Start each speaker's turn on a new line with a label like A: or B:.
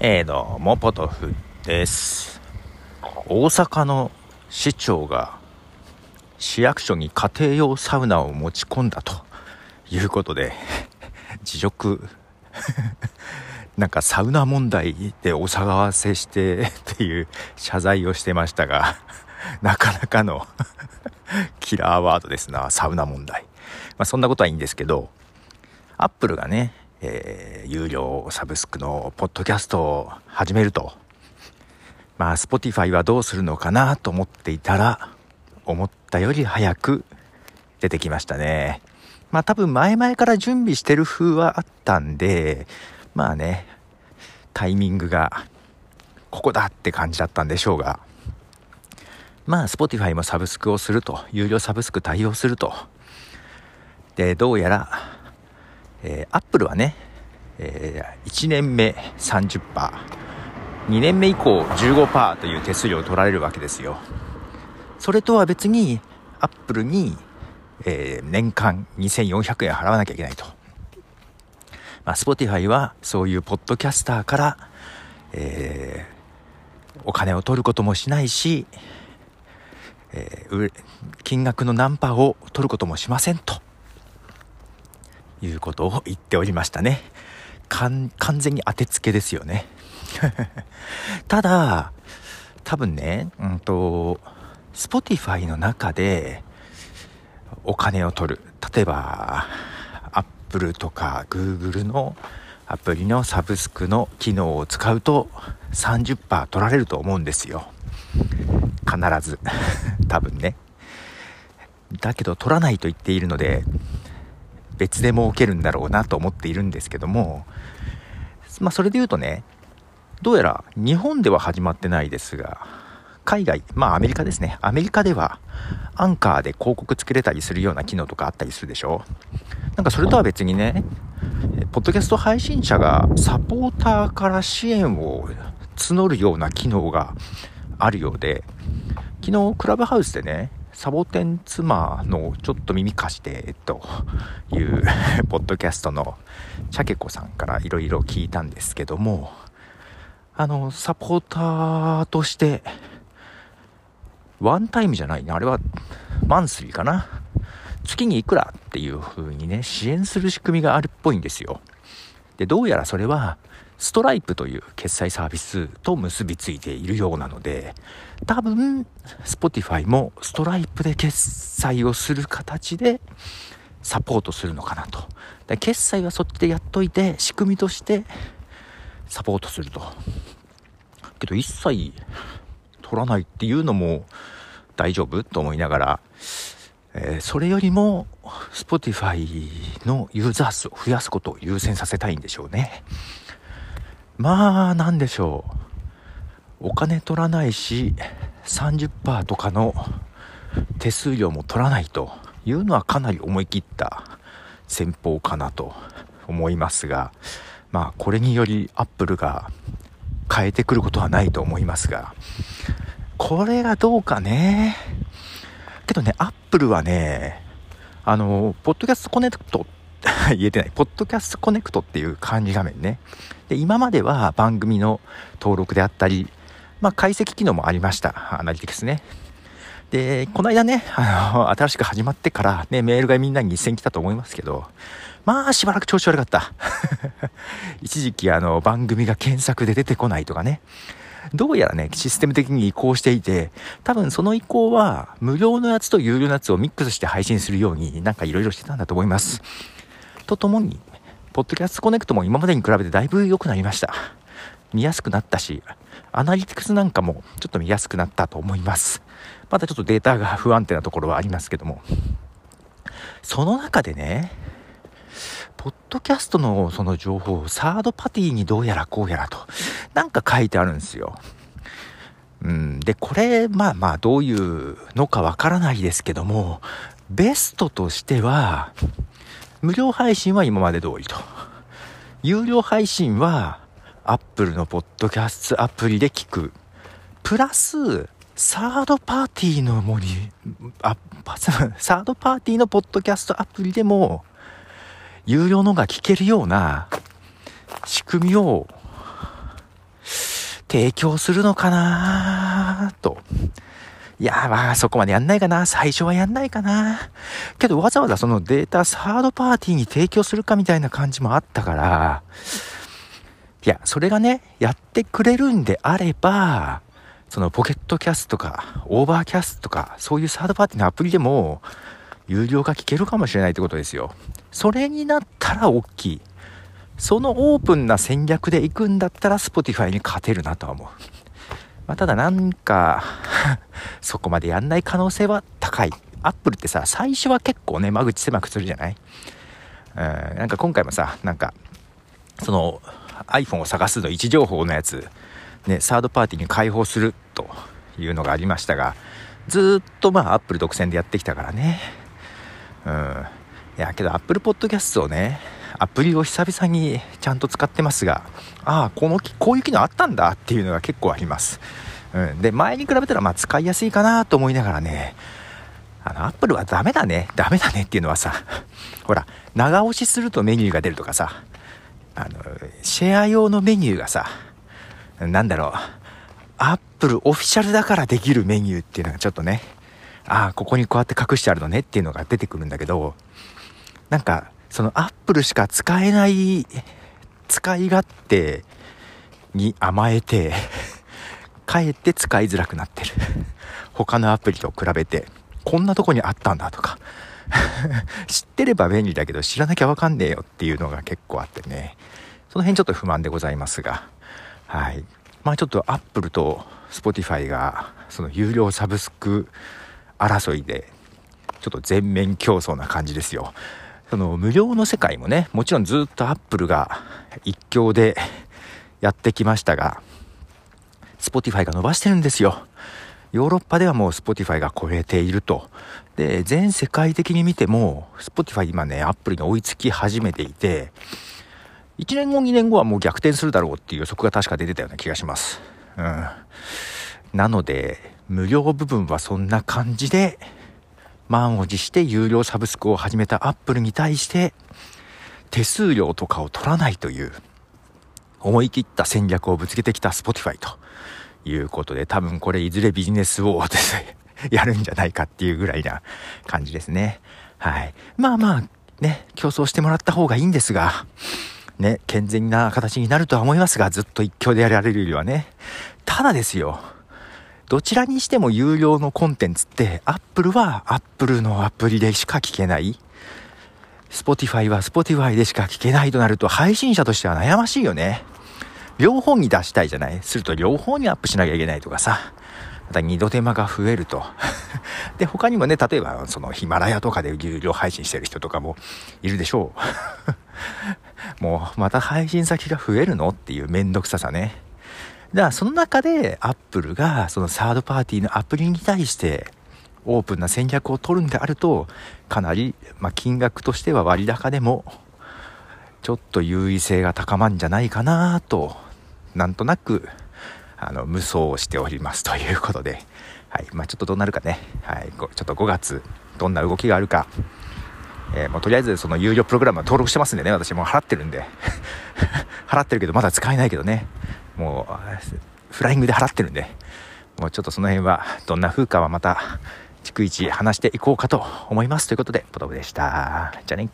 A: えー、どうも、ポトフです。大阪の市長が市役所に家庭用サウナを持ち込んだということで、自辱、なんかサウナ問題でお騒がせしてっていう謝罪をしてましたが、なかなかのキラーワードですな、サウナ問題。まあそんなことはいいんですけど、アップルがね、えー、有料サブスクのポッドキャストを始めると、まあ、Spotify はどうするのかなと思っていたら、思ったより早く出てきましたね。まあ多分前々から準備してる風はあったんで、まあね、タイミングがここだって感じだったんでしょうが、まあ Spotify もサブスクをすると、有料サブスク対応すると。で、どうやらえー、アップルはね、えー、1年目30%、2年目以降15%という手数料を取られるわけですよ。それとは別に、アップルに、えー、年間2400円払わなきゃいけないと。まあ、スポティファイはそういうポッドキャスターから、えー、お金を取ることもしないし、えー、金額のナンパを取ることもしませんと。いうことを言っておりましたね。完全に当てつけですよね。ただ、多分ね、うんと、Spotify の中でお金を取る。例えば、Apple とか Google のアプリのサブスクの機能を使うと30%取られると思うんですよ。必ず。多分ね。だけど取らないと言っているので、別で設けるんだろうなと思っているんですけども、まあ、それで言うとね、どうやら日本では始まってないですが、海外、まあアメリカですね。アメリカではアンカーで広告作れたりするような機能とかあったりするでしょなんかそれとは別にね、ポッドキャスト配信者がサポーターから支援を募るような機能があるようで、昨日クラブハウスでね、サボテン妻のちょっと耳貸して、という ポッドキャストのチャケコさんからいろいろ聞いたんですけども、あの、サポーターとして、ワンタイムじゃないね。あれはマンスリーかな？月にいくらっていう風にね、支援する仕組みがあるっぽいんですよ。で、どうやらそれは、ストライプという決済サービスと結びついているようなので、多分、Spotify もストライプで決済をする形でサポートするのかなと。で決済はそっちでやっといて、仕組みとしてサポートすると。けど一切取らないっていうのも大丈夫と思いながら、えー、それよりも Spotify のユーザー数を増やすことを優先させたいんでしょうね。まあ、なんでしょう。お金取らないし、30%とかの手数料も取らないというのはかなり思い切った戦法かなと思いますが、まあ、これによりアップルが変えてくることはないと思いますが、これがどうかね。けどね、アップルはね、あの、ポッドキャストコネクトっ言えてない。ポッドキャストコネクトっていう管理画面ね。で、今までは番組の登録であったり、まあ、解析機能もありました。アナリティクスね。で、この間ね、あの、新しく始まってからね、メールがみんなに一斉来たと思いますけど、まあ、しばらく調子悪かった。一時期、あの、番組が検索で出てこないとかね。どうやらね、システム的に移行していて、多分その移行は、無料のやつと有料のやつをミックスして配信するように、なんか色々してたんだと思います。とともに、ポッドキャストコネクトも今までに比べてだいぶ良くなりました。見やすくなったし、アナリティクスなんかもちょっと見やすくなったと思います。まだちょっとデータが不安定なところはありますけども。その中でね、ポッドキャストのその情報をサードパティにどうやらこうやらと、なんか書いてあるんですよ。うん、で、これ、まあまあ、どういうのかわからないですけども、ベストとしては、無料配信は今まで通りと。有料配信は Apple のポッドキャストアプリで聞く。プラス、サードパーティーのモニ、あ、サードパーティーのポッドキャストアプリでも、有料のが聞けるような仕組みを提供するのかなと。いやまあそこまでやんないかな。最初はやんないかな。けどわざわざそのデータサードパーティーに提供するかみたいな感じもあったから、いや、それがね、やってくれるんであれば、そのポケットキャストとか、オーバーキャストとか、そういうサードパーティーのアプリでも、有料化聞けるかもしれないってことですよ。それになったら大きい。そのオープンな戦略で行くんだったら Spotify に勝てるなとは思う。まあ、ただなんか そこまでやんない可能性は高い。Apple ってさ、最初は結構ね、間口狭くするじゃない？うん、なんか今回もさ、なんか、その iPhone を探すの位置情報のやつ、ね、サードパーティーに開放するというのがありましたが、ずっとまあ Apple 独占でやってきたからね。うん。いや、けど Apple Podcast をね、アプリを久々にちゃんと使ってますが、ああ、この、こういう機能あったんだっていうのが結構あります。うん。で、前に比べたらまあ使いやすいかなと思いながらね、あの、アップルはダメだね、ダメだねっていうのはさ、ほら、長押しするとメニューが出るとかさ、あの、シェア用のメニューがさ、なんだろう、アップルオフィシャルだからできるメニューっていうのがちょっとね、ああ、ここにこうやって隠してあるのねっていうのが出てくるんだけど、なんか、そのアップルしか使えない使い勝手に甘えて かえって使いづらくなってる。他のアプリと比べてこんなとこにあったんだとか。知ってれば便利だけど知らなきゃわかんねえよっていうのが結構あってね。その辺ちょっと不満でございますが。はい。まあちょっとアップルと Spotify がその有料サブスク争いでちょっと全面競争な感じですよ。その無料の世界もね、もちろんずっとアップルが一強でやってきましたが、Spotify が伸ばしてるんですよ。ヨーロッパではもう Spotify が超えていると。で、全世界的に見ても、Spotify 今ね、アップルに追いつき始めていて、1年後、2年後はもう逆転するだろうっていう予測が確か出てたような気がします。うん。なので、無料部分はそんな感じで、満を持して有料サブスクを始めたアップルに対して手数料とかを取らないという思い切った戦略をぶつけてきた Spotify ということで多分これいずれビジネスをやるんじゃないかっていうぐらいな感じですね。はい。まあまあね、競争してもらった方がいいんですが、ね、健全な形になるとは思いますが、ずっと一強でやられるよりはね。ただですよ、どちらにしても有料のコンテンツって、Apple は Apple のアプリでしか聞けない。Spotify は Spotify でしか聞けないとなると、配信者としては悩ましいよね。両方に出したいじゃないすると両方にアップしなきゃいけないとかさ。また二度手間が増えると。で、他にもね、例えばそのヒマラヤとかで有料配信してる人とかもいるでしょう。もうまた配信先が増えるのっていうめんどくささね。だからその中でアップルがそのサードパーティーのアプリに対してオープンな戦略を取るんであるとかなり、まあ、金額としては割高でもちょっと優位性が高まるんじゃないかなとなんとなくあの無双しておりますということで、はい。まあ、ちょっとどうなるかね、はい、ちょっと5月どんな動きがあるか。えー、もうとりあえずその有料プログラムは登録してますんでね、私も払ってるんで。払ってるけどまだ使えないけどね。もう、フライングで払ってるんで、もうちょっとその辺は、どんな風かはまた、逐一話していこうかと思います。ということで、ポトフでした。じゃあね。